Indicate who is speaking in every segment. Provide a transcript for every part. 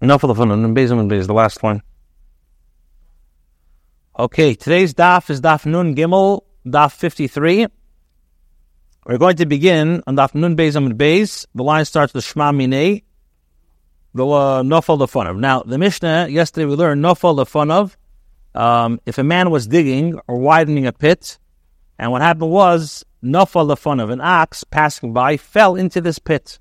Speaker 1: Enough of the fun. And and Bez, the last one. Okay, today's daf is daf Nun Gimel, daf 53. We're going to begin on daf Nun Bez and Bez. The line starts with Shema Minei, the uh, Nofal Lefonav. Now, the Mishnah, yesterday we learned Nofal Lefonav. Um, if a man was digging or widening a pit, and what happened was Nofal Lefonav, an ox passing by, fell into this pit.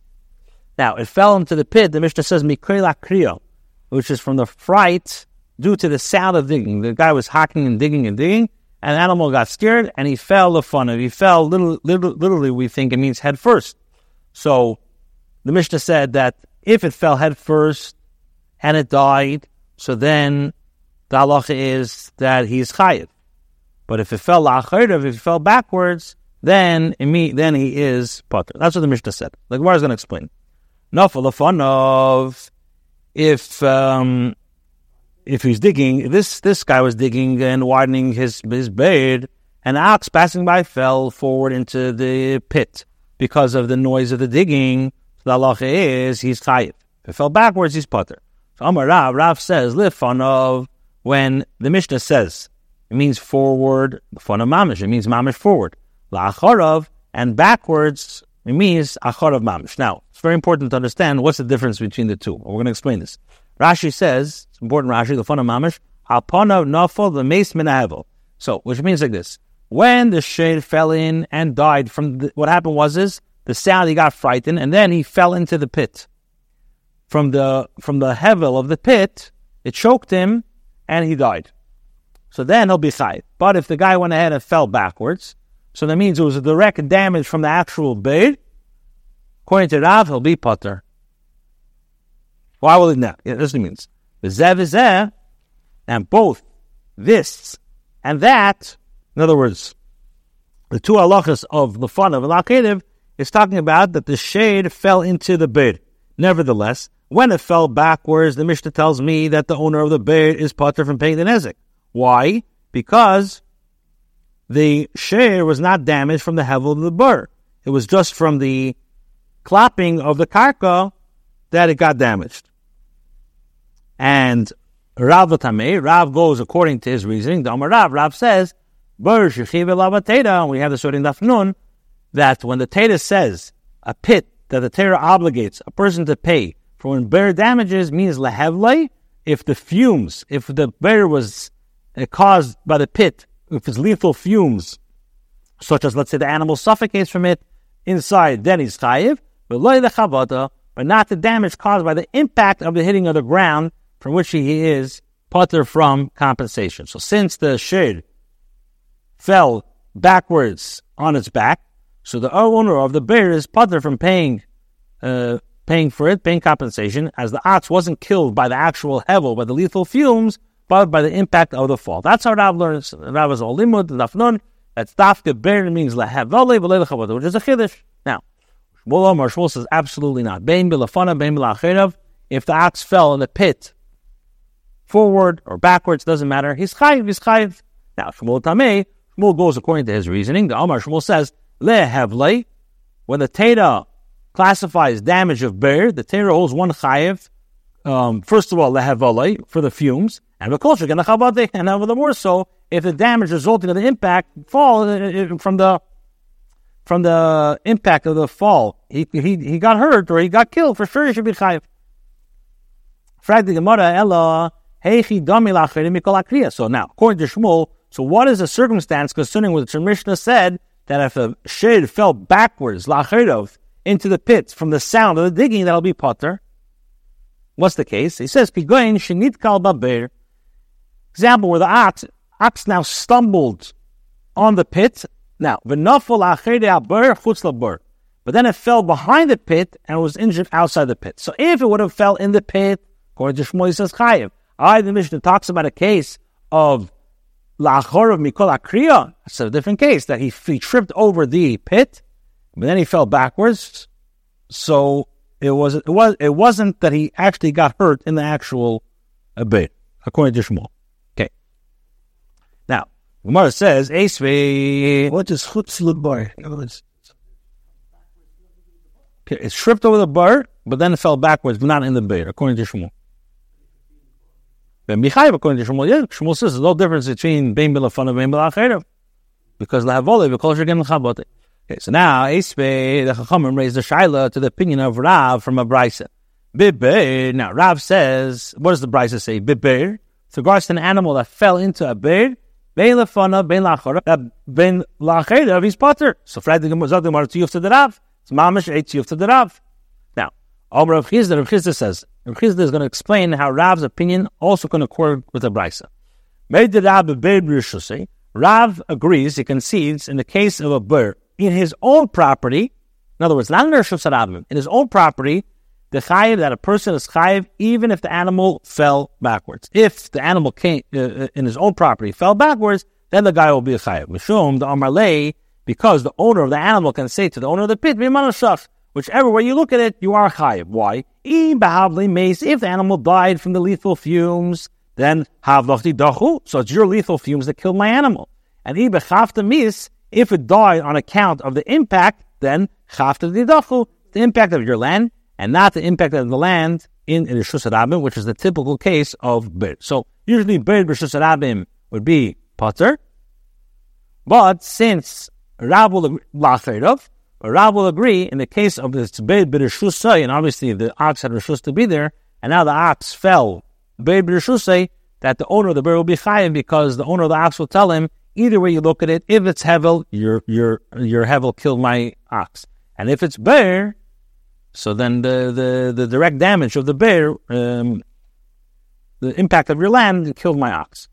Speaker 1: Now, it fell into the pit, the Mishnah says, Mikrela Kriyo, which is from the fright due to the sound of digging. The guy was hacking and digging and digging, and the animal got scared and he fell the fun of. He fell little, literally, we think it means head first. So the Mishnah said that if it fell head first and it died, so then the halacha is that he's chayiv. But if it fell la'achayrav, if it fell backwards, then then he is potter. That's what the Mishnah said. The Gemara is going to explain. Nafal fun of if um, if he's digging, this this guy was digging and widening his his bed, an ox passing by fell forward into the pit because of the noise of the digging. The halacha is he's chayiv. If it fell backwards, he's potter. So Amar Rav, Rav says lifan of when the Mishnah says it means forward, fun of mamish. It means mamish forward. La'acharav and backwards it means achar of mamish. Now, it's very important to understand what's the difference between the two. We're going to explain this. Rashi says, it's important Rashi, the fun of mamish, apana nafal the mace minahevel. So, which means like this. When the shade fell in and died from the, what happened was is the sound he got frightened and then he fell into the pit. From the from the hevel of the pit, it choked him and he died. So then he'll be chayv. But if the guy went ahead and fell backwards, so that means it was a direct damage from the actual bait. According to Rav, he'll be putter. Why will it not? Yeah, this means the zev is there, and both this and that. In other words, the two halachas of the fun of is talking about that the shade fell into the bed. Nevertheless, when it fell backwards, the Mishnah tells me that the owner of the bed is putter from paying the nezik. Why? Because the share was not damaged from the hevel of the burr. It was just from the clapping of the karka that it got damaged. And Rav Tameh, Rav goes according to his reasoning. The Rav, Rav says, Bur and we have the sort in Dafnun, that when the Teda says a pit that the Torah obligates a person to pay for when bear damages means lehevlei, if the fumes, if the bear was uh, caused by the pit if it's lethal fumes, such as let's say the animal suffocates from it inside, then he's chayiv, but not the damage caused by the impact of the hitting of the ground from which he is putter from compensation. So since the shade fell backwards on its back, so the owner of the bear is putter from paying uh, paying for it, paying compensation, as the ox wasn't killed by the actual hevel, by the lethal fumes, but by the impact of the fall. That's how Rav learns. Rav is all limud, dafnun. That's dafke ber means lahavale v'lelechavot, which is a chiddush. Now, Shmuel Omar Shmuel says absolutely not. Bein bilafana, bein bilacherav. If the ox fell in the pit, forward or backwards, doesn't matter. He's chayiv, he's chayiv. Now, Shmuel Tameh, Shmuel goes according to his reasoning. The Omar Shmuel says, lehavle, when the Teda classifies damage of bear, the Teda holds one chayiv. Um, first of all, lehavale, for the fumes. And going to and over the more so if the damage resulting of the impact fall uh, uh, from the from the impact of the fall, he he he got hurt or he got killed for sure. He should be chayiv. Frag the Gemara Ella Heichi Dami Mikol So now, according to Shmuel, so what is the circumstance concerning what the Mishnah said that if a shade fell backwards lachirov into the pit from the sound of the digging, that'll be potter. What's the case? He says, Pigoin shenit kal baber example where the ox, ox now stumbled on the pit. Now, but then it fell behind the pit and was injured outside the pit. So if it would have fell in the pit, according to Shmuel, says chayiv. I, the Mishnah talks about a case of la'achor of mikol akriya. It's a different case that he, he tripped over the pit, but then he fell backwards. So it was it was it wasn't that he actually got hurt in the actual uh, bit, according to Shmuel. Gemara says, Esve.
Speaker 2: What does chutz look bar?
Speaker 1: It tripped over the bar, but then it fell backwards, but not in the bear, according to Shmuel. Ben Michayev, according to Shmuel, yeah, Shmuel says there's no difference between Bein Bilafan and Bein Bilacherev. Because Lahavole, because you're getting Chabote. Okay, so now Espe, the Chachamim raised the Shaila to the opinion of Rav from a Brisa. Bibir, now Rav says, what does the Brisa say? Bibir, with regards to an animal that fell into a bird, Bein Lafana, Bein Lacherev, that uh, Bein Lacherev, he's potter. So Friday, the Gemara to the Rav. It's Mamish, eight to the Rav. Now, Omer Rav Chisda, Rav Chisda says, Rav Chisda is going to explain how Rav's opinion also can accord with the Brisa. Made the Rav Beir Rav agrees, he concedes, in the case of a bird in his own property, in other words, not in Rishus in his own property, the chayiv that a person is chayiv even if the animal fell backwards. If the animal came uh, uh in his own property fell backwards, then the guy will be a chayiv. Mishum the amarlei, because the owner of the animal can say to the owner of the pit, whichever way you look at it, you are chayiv. Why? If the animal died from the lethal fumes, then havlachti dachu. So it's your lethal fumes that killed my animal. And mis, if it died on account of the impact, then chafta dachu, the impact of your land, and not the impact of the land in Rishus Rabim, which is the typical case of bird. So usually bird Rishus Rabim would be potter, but since Rab will agree, Rab will agree in the case of this bird b'rishusay, and obviously the ox had rishus to be there, and now the ox fell. Bird b'rishusay, that the owner of the bird will be chayiv because the owner of the ox will tell him either way you look at it, if it's hevel, your your your hevel killed my ox, and if it's bear, so then the, the, the direct damage of the bear, um, the impact of your land killed my ox.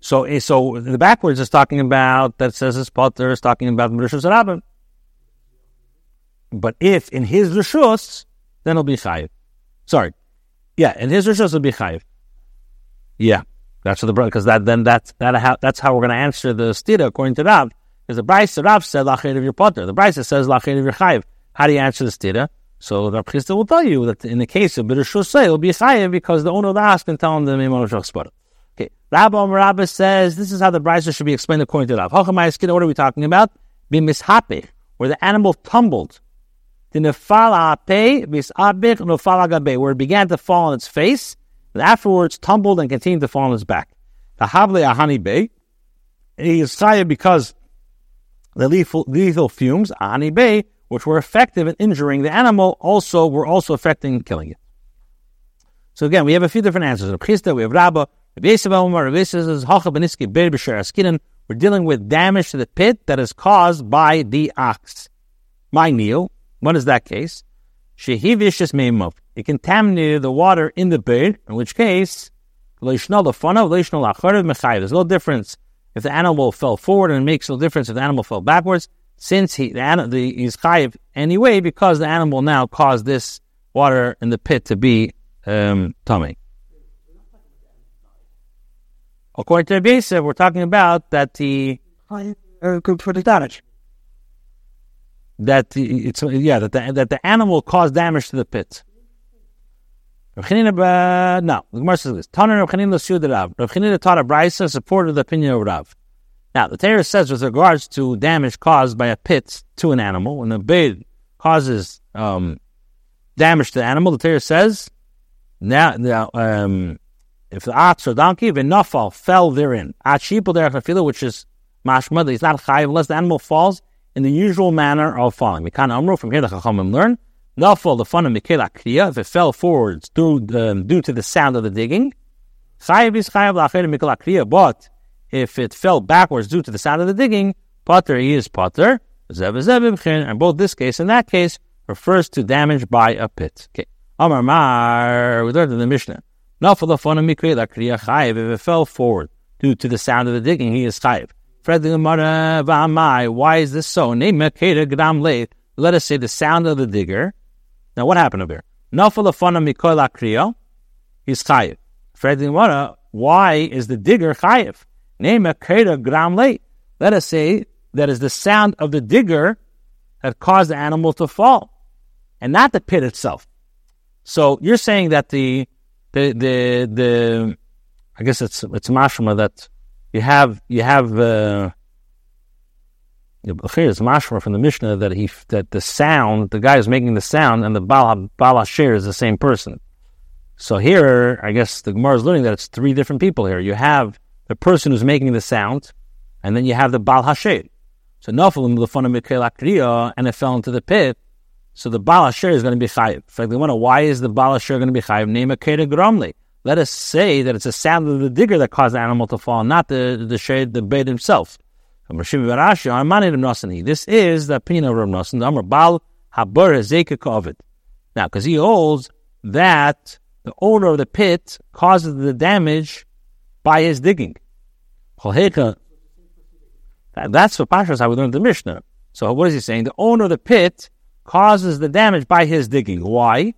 Speaker 1: So, eh, so the backwards is talking about that says his potter is talking about Rishus Rabbim. But if in his Rishus, then it'll be Chayiv. Sorry. Yeah, in his Rishus it'll be Chayiv. Yeah. That's what the brother, because that, then that's, that, that's how we're going to answer the stira according to Rav. Because the Bryce Rav said lached of your potter. The Bryce says lached of your chayiv. How do you answer the stira? So the Chisda will tell you that in the case of B'rishus it will be chayiv because the owner of the house can tell him the Mimon of Shach Okay. Rabbi Rabbi says this is how the Bryce should be explained according to Rav. Hachamai what are we talking about? Be mishape, where the animal tumbled. The nefala ape, misabich, nefala gabe, where it began to fall on its face, and afterwards tumbled and continued to fall on its back. The hable ahani be, he is chayiv because the lethal, lethal fumes, ani bay, which were effective in injuring the animal, also were also affecting in killing it. So again, we have a few different answers. We have Rabba, we're dealing with damage to the pit that is caused by the ox. My Neil, what is that case? It contaminated the water in the bird, in which case, there's no difference if the animal fell forward and it makes no difference if the animal fell backwards, since he the, the he's chayiv anyway because the animal now caused this water in the pit to be um, tummy. According to Rabbi we're talking about that the
Speaker 2: good for the damage.
Speaker 1: That the, it's yeah that the, that the animal caused damage to the pit. Rav no, the Gemara says this. Taner Rav Chanina L'Siyud Rav. Rav Chanina taught a brisa supported the opinion of Rav. Now, the Torah says with regards to damage caused by a pit to an animal, when the bait causes um, damage to the animal, the Torah says, now, now um, if the ox or donkey, v'nafal, fell therein, at sheepel derech which is mashma, he's not chayiv unless the animal falls in the usual manner of falling. We can't umru, from here the chachamim learn, Nafal the fun of Mikela Kriya, if it fell forwards due, um, due to the sound of the digging, Mikela but if it fell backwards due to the sound of the digging, Potter he is Potter, and both this case and that case refers to damage by a pit. Okay. Amar Mar, we learned in the Mishnah. Nafal the fun of Mikela Kriya if it fell forward due to the sound of the digging, he is Chayiv. Why is this so? Let us say the sound of the digger now, what happened over here? Nafalafana mikol akriyo, he's chayiv. Fred why is the digger chayiv? Name a keda gram late. Let us say that is the sound of the digger that caused the animal to fall, and not the pit itself. So you're saying that the the the the I guess it's it's mashma that you have you have uh, it's mashma from the Mishnah that he that the sound, the guy is making the sound, and the Bala Bala share is the same person. So here, I guess the Gemara is learning that it's three different people here. You have the person who's making the sound, and then you have the Baal Hasher. So Nofalim Lefana Mikhail Akriya, and it fell into the pit. So the Baal Hasher is going to be chayiv. In fact, they wonder why is the Baal Hasher going to be chayiv? Name a Gromli. Let us say that it's a sound of the digger that caused the animal to fall, not the the shade, the bait himself. This is the opinion of Rav Nosson. The Amr Baal Habar Kovid. Now, because he holds that the owner of the pit causes the damage by his digging. That's what Pashas how we learned the Mishnah. So what is he saying? The owner of the pit causes the damage by his digging. Why?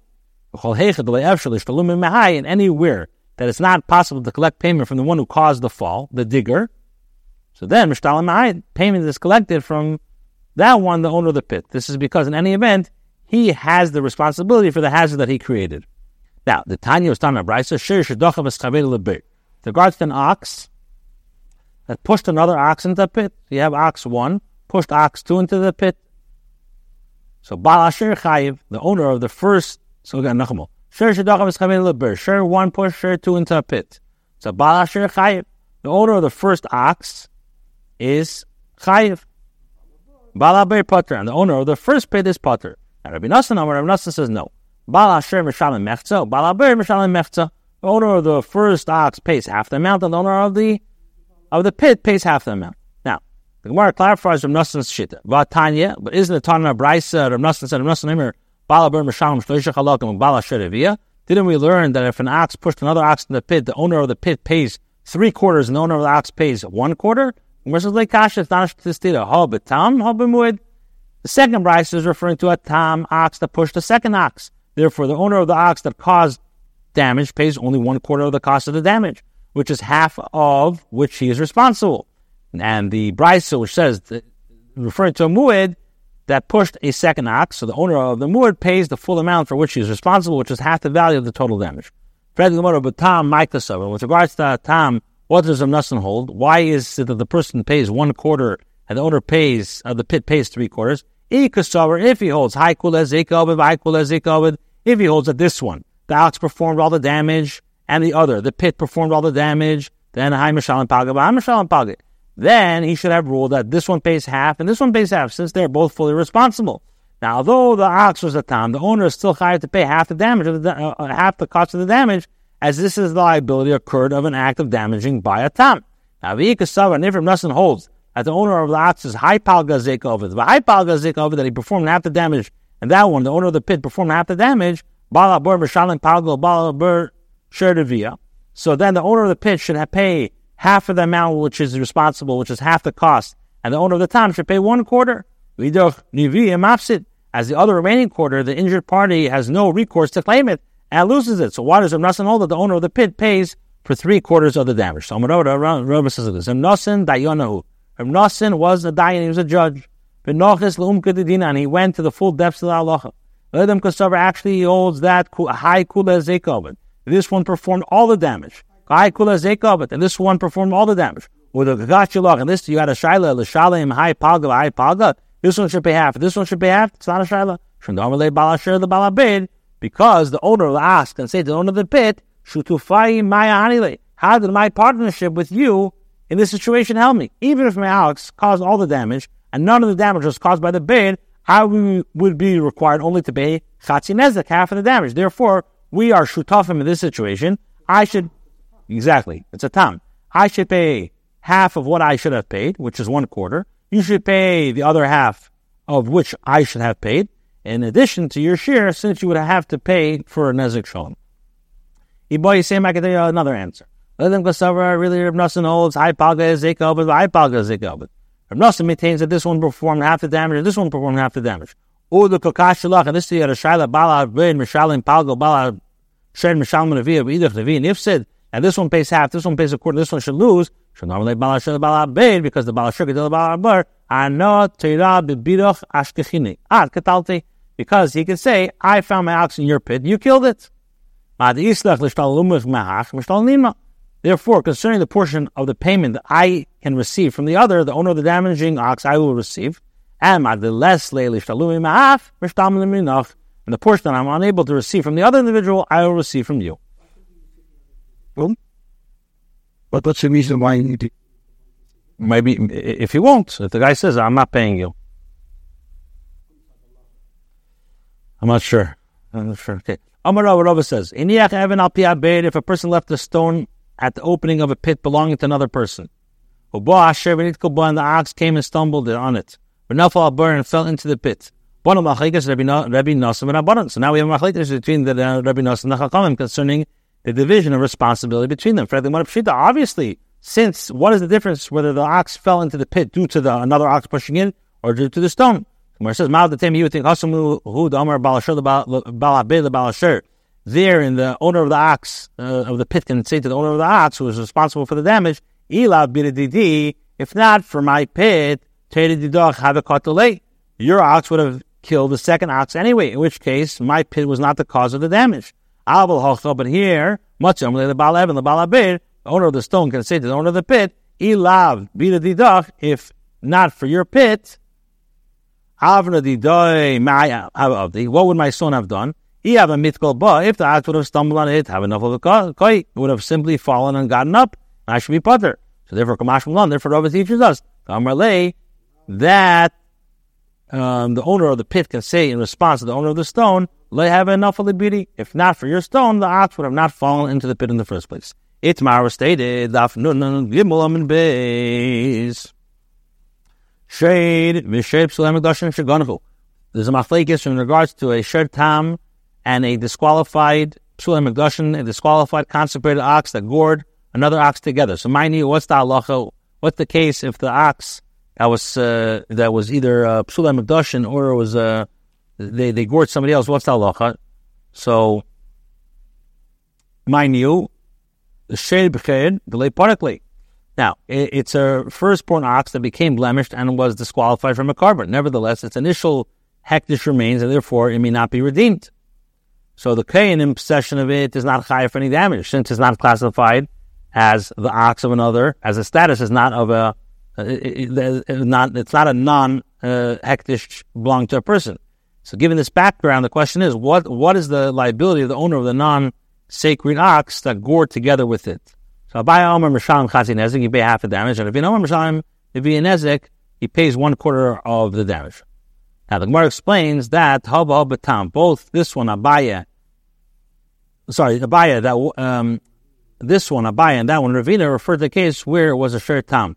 Speaker 1: And anywhere that it's not possible to collect payment from the one who caused the fall, the digger, so then Mr. Alamai payment is collected from that one, the owner of the pit. This is because in any event, he has the responsibility for the hazard that he created. Now, the Tanya was talking about Brisa, Shir Shadochav Eschavel regards to an ox that pushed another ox into the pit. You have ox one, pushed ox two into the pit. So Baal Asher Chayiv, the owner of the first, so again, Nachamo, Shir Shadochav Eschavel Lebir, Shir one push, Shir two into a pit. So Baal Asher Chayiv, the owner of the first ox, is Chayiv. Baal Abir Potter, and the owner of the first pit is Potter. Now Rabbi Nassan, Rabbi Nassan says no. Baal Asher Mishalim Mechza, Baal Aber Mishalim Mechza. The owner of the first ox pays half the amount, and the owner of the of the pit pays half the amount. Now, the Gemara clarifies Rav Nassan's shita. Vatanya, but isn't it Tanya Brisa? Rav Nassan said Rav Nassan Imer Baal Aber Mishalim Shloisha Asher Revia. Didn't we learn that if an ox pushed another ox in the pit, the owner of the pit pays three quarters, and the owner of the ox pays one quarter? The second Brisa is referring to a tam ox that pushed the second ox. Therefore, the owner of the ox that caused damage pays only one quarter of the cost of the damage, which is half of which he is responsible. And the Brisa, which says, referring to a muid that pushed a second ox, so the owner of the muid pays the full amount for which he is responsible, which is half the value of the total damage. With regards to Tam, what does Ramnasan hold? Why is it that the person pays one quarter and the owner pays, uh, the pit pays three quarters? If he holds if he holds that this one, the ox performed all the damage, and the other, the pit performed all the damage, then then he should have ruled that this one pays half and this one pays half, since they're both fully responsible. Now, although the ox was a tam, the owner is still hired to pay half the damage, of the, uh, uh, half the cost of the damage, as this is the liability occurred of an act of damaging by a tam. Now, the Ikasava, and if Nussin holds that the owner of the ox is high palga over the high palga over that he performed half the damage, and that one, the owner of the pit, performed half the damage. Balabur b'shalim palgo balabur sherdavia. So then the owner of the pit should pay half of the amount which is responsible, which is half the cost, and the owner of the time should pay one quarter. As the other remaining quarter, the injured party has no recourse to claim it and loses it. So why does Rav hold that the owner of the pit pays for three quarters of the damage? So Rav says this. Rav Nassan Dayanahu. Was a dayan, he was a judge. And he went to the full depths of the halacha. Adam Kosover actually holds that high kula zekovet. This one performed all the damage. High kula zekovet, and this one performed all the damage. With a gachilach, and this you got a shaila, l'shalim high palga, high palga. This one should pay half. This one should pay half. It's not a shaila. Shandamale balasher the balabid, because the owner will ask and say to the owner of the pit, shutufai maya hanile. How did my partnership with you in this situation help me? Even if my ox caused all the damage, and none of the damage was caused by the bid, I would be required only to pay chatzi nezek, half of the damage. Therefore, we are shutafim in this situation. I should, exactly, it's a tam. I should pay half of what I should have paid, which is one quarter. You should pay the other half of which I should have paid, in addition to your share, since you would have to pay for a nezek shalom. Iboy same I can tell you another answer. Them go really Reb Nassan holds, I paga zekobet, I paga zekobet. Rav Nosson maintains that this one performed half the damage and this one performed half the damage. Or the kokashalach, and this is a shaila bala brain mishalim palgo bala shed mishalim revia b'idach if said, and this one pays half, this one pays a quarter, this one should lose, should normally bala shed bala brain because the bala the bala bar ano teira b'bidach ashkechini ah, ad katalti because he can say, I found my ox in your pit, you killed it. Mad islach l'shtal lumach mahach mishtal nima. Therefore, concerning the portion of the payment that I can receive from the other, the owner of the damaging ox, I will receive. And the less and the portion that I'm unable to receive from the other individual, I will receive from you.
Speaker 2: Well, but what's the reason why you need to?
Speaker 1: Maybe if he won't, if the guy says, I'm not paying you. I'm not sure. I'm not sure. Okay. Amar Rava says, "Iniach Evan al if a person left a stone at the opening of a pit belonging to another person. And the ox came and stumbled on it. V'nafal al and fell into the pit. So now we have a machlekes between the uh, Rabbi Nosson and the Chachamim concerning the division of responsibility between them. Obviously, since what is the difference whether the ox fell into the pit due to the another ox pushing in or due to the stone? Gemara says, "Ma'al the you would think Hasamu hu the Amar Balabed the Balasher." There, in the owner of the ox uh, of the pit can say to the owner of the ox who is responsible for the damage, "Ila bididi." If not for my pit, teredidach have a katulei. Your ox would have killed the second ox anyway. In which case, my pit was not the cause of the damage. Abel hocha, but here, mucham the Balab and the Balabed, the owner of the stone can say to the owner of the pit, "Ilav bididach." If not for your pit, What would my son have done? He have a mitkol ba. If the ox would have stumbled on it, have enough of a it would have simply fallen and gotten up. I should be putter. So therefore, Kamash Malon, therefore Rabbi teaches us, Kamarle, that um, the owner of the pit can say in response to the owner of the stone, Lay have enough of the beauty. If not for your stone, the ox would have not fallen into the pit in the first place. It's Itmar stated, Daf nun gimel amin beis. Shade v'shade psulam megdashim sheganahu. There's a machlekes in regards to a shed tam and a disqualified psulam megdashim, a disqualified consecrated ox that gored another ox together. So, mind what's the halacha? What's the case if the ox that was uh, that was either uh, megdashim or it was uh, they they gored somebody else? What's the halacha? So, mind you, the shade b'ched delay partically. Now, it's a firstborn ox that became blemished and was disqualified from a carbon. Nevertheless, its initial hektish remains, and therefore it may not be redeemed. So the kain in possession of it is not high for any damage, since it's not classified as the ox of another, as a status is not of a, uh, not, it's not a non uh, hektish belonging to a person. So, given this background, the question is, what what is the liability of the owner of the non sacred ox that gored together with it? So Abaya Omer Mishalim Chazi Nezek, he pay half the damage, and if you know Mishalim, if he Nezek, he pays one quarter of the damage. Now the Gemara explains that Haba Batam, both this one Abaya, sorry Abaya, that um, this one Abaya and that one Ravina refer to the case where it was a shir tam,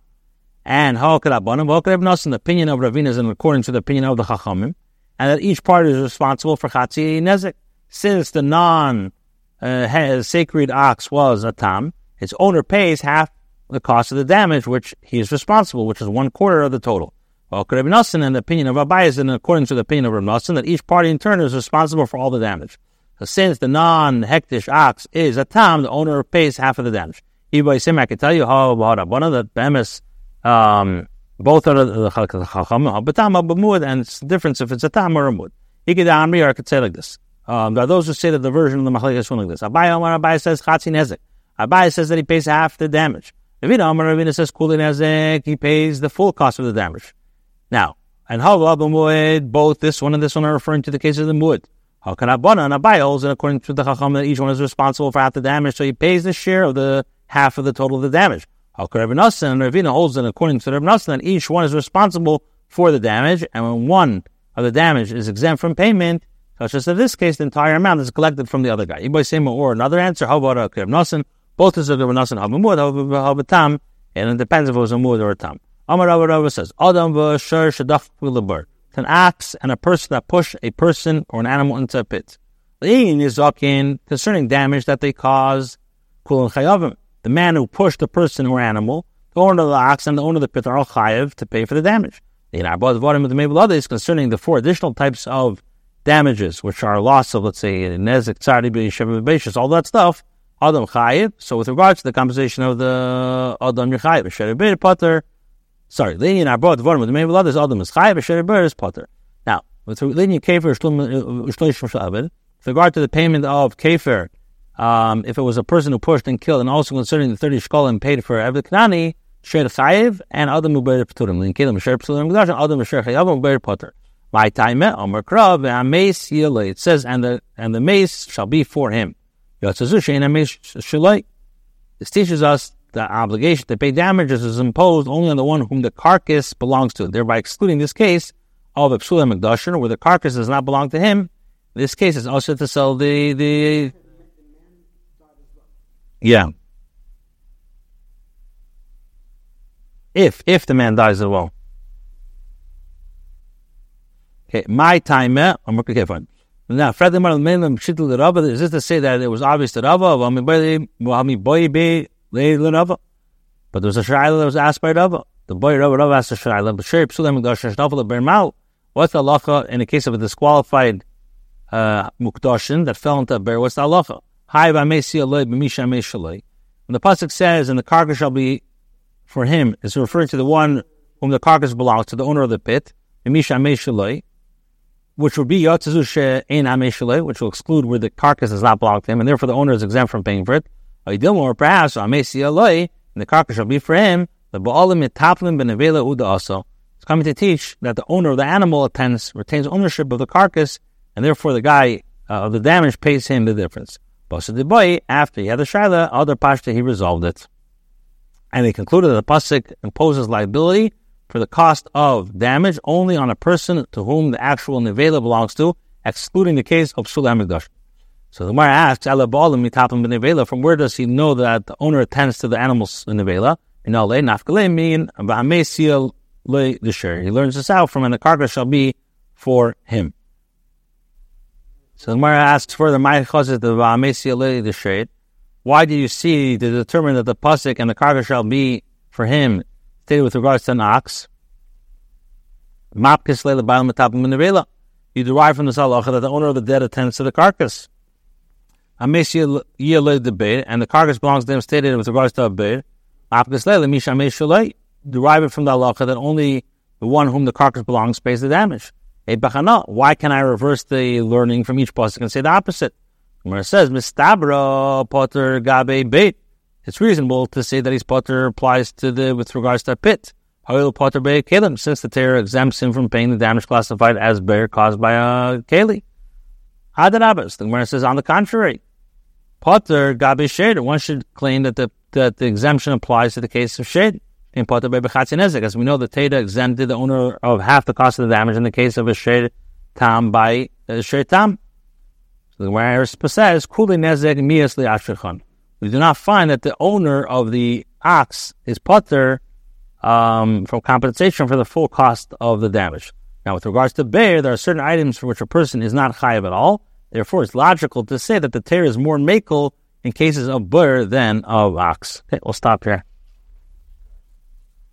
Speaker 1: and Hawkadabanim, Hawkadabnas, in the opinion of Ravina is in accordance to the opinion of the Chachamim, and that each party is responsible for Chatzi Nezek, since the non uh, sacred ox was a tam its owner pays half the cost of the damage which he is responsible, which is one quarter of the total. Well, Rabbi Nassim, in the opinion of Rabbi, is in accordance with the opinion of Rabbi Nassim, that each party in turn is responsible for all the damage. So since the non-hektish ox is a tam, the owner pays half of the damage. Even Sim, I can tell you how about one of the bemis, um, both are the chacham, but tam b'mud, and it's the difference if it's a tam or a mud. I could say like this. Um, there are those who say that the version of the machlekes is like this. Abai Omar Abai says chatzin nezek. Abai says that he pays half the damage. Ravina Amar Ravina says Kulin Ezek, he pays the full cost of the damage. Now, and Hava Muad, both this one and this one are referring to the case of the Muad. How can Abana and Abai holds, and according to the Chacham, that each one is responsible for half the damage, so he pays the share of the half of the total of the damage. How and Ravina holds, and according to Rabbi Nassan, that each one is responsible for the damage, and when one of the damage is exempt from payment, such as in this case, the entire amount is collected from the other guy. Ibay Sema or another answer, how about uh, Rabbi Nassan? Both is Rabbi Nassan Havamud, Havatam, tam, and it depends if it was a mud or a tam. Amar Rabbi Rabbi says, Adam v'ashar shadach v'lebar. It's an axe and a person that push a person or an animal into a pit. Lein is concerning damage that they cause, kulon chayavim. The man who pushed the person or animal, the owner of the ox and the owner of the pit are all chayav to pay for the damage. In Abad Vadim the Mabel others concerning the four additional types of damages, which are loss of, let's say, nezik, b'yishav, all that stuff, Adam Chayiv. So with regards to the compensation of the Adam Yechayiv, Sheribir Potter, sorry, Linian Arbot Vorm, with the main others, Adam is Chayiv, Sheribir is Potter. Now, with Linian Kafer, with regard to the payment of Kafer, um, if it was a person who pushed and killed, and also concerning the 30 shkol and paid for Eved Knani, Sher Chayiv, and Adam Uber Paturim. Lin Kelim, Sher Paturim, Adam Sher Chayiv, Uber Potter. My time, Omer Krav, and Mace It says, and the and the mace shall be for him. This teaches us the obligation to pay damages is imposed only on the one whom the carcass belongs to, thereby excluding this case of a psula mekdashin, where the carcass does not belong to him. This case, is also to sell the the. Yeah. If if the man dies as well. Okay, my time. I'm fine. Now, Fred Amar Melim Shitl the Rava. Is this to say that it was obvious to Rava? But there was a Shaila that was asked by Rava. The boy Rava Rava asked a Shaila. But sure, Psulam Mekdash Shnafel Bermal. What's the halacha in the case of a disqualified uh, mukdashin that fell into a bear? What's the halacha? Hi, When the pasuk says, "And the carcass shall be for him," is referring to the one whom the carcass belongs to, the owner of the pit, which would be Yotzazu in Ameshalei, which will exclude where the carcass is not belong to him, and therefore the owner is exempt from paying for it. Or perhaps Amesi and the carcass shall be for him. The Baalim Mitaplin Benevela Uda also. It's coming to teach that the owner of the animal attends, retains ownership of the carcass, and therefore the guy uh, of the damage pays him the difference. But the boy, after he had the shaila, other pashta, he resolved it. And he concluded that the pasuk imposes liability for the cost of damage only on a person to whom the actual nevela belongs to, excluding the case of Sulam Mikdash. So the Gemara asks, from where does he know that the owner attends to the animal's in nevela? In Ale, nafkale mean, the. He learns this out from, and the carcass shall be for him. So the Gemara asks further, the shade. Why do you see to determine that the pasuk and the carcass shall be for him stated with regards to an ox? You derive from the halacha that the owner of the dead attends to the carcass. Amesh Yelid the Beir, and the carcass belongs to him stated with regards to a bear derive it from the halacha that only the one whom the carcass belongs pays the damage. Why can I reverse the learning from each pasuk and say the opposite? It says, Mistabra potter gabe bait. It's reasonable to say that his potter applies to the with regards to a pit. However, potter be kalim, since the Torah exempts him from paying the damage classified as bear caused by uh, a keli. Adarabas. The Gemara says, on the contrary, potter gabe shade. One should claim that the that the exemption applies to the case of shade in Potter Bebechatzin As we know, the Teda exempted the owner of half the cost of the damage in the case of a Sher Tam by uh, a Sher Tam. So the Gemara says, Kuli Nezek Mias Li'ashrechan. We do not find that the owner of the ox is Potter um, from compensation for the full cost of the damage. Now, with regards to bear, there are certain items for which a person is not chayiv at all. Therefore, it's logical to say that the tear is more makel in cases of bear than of ox. Okay, we'll stop here.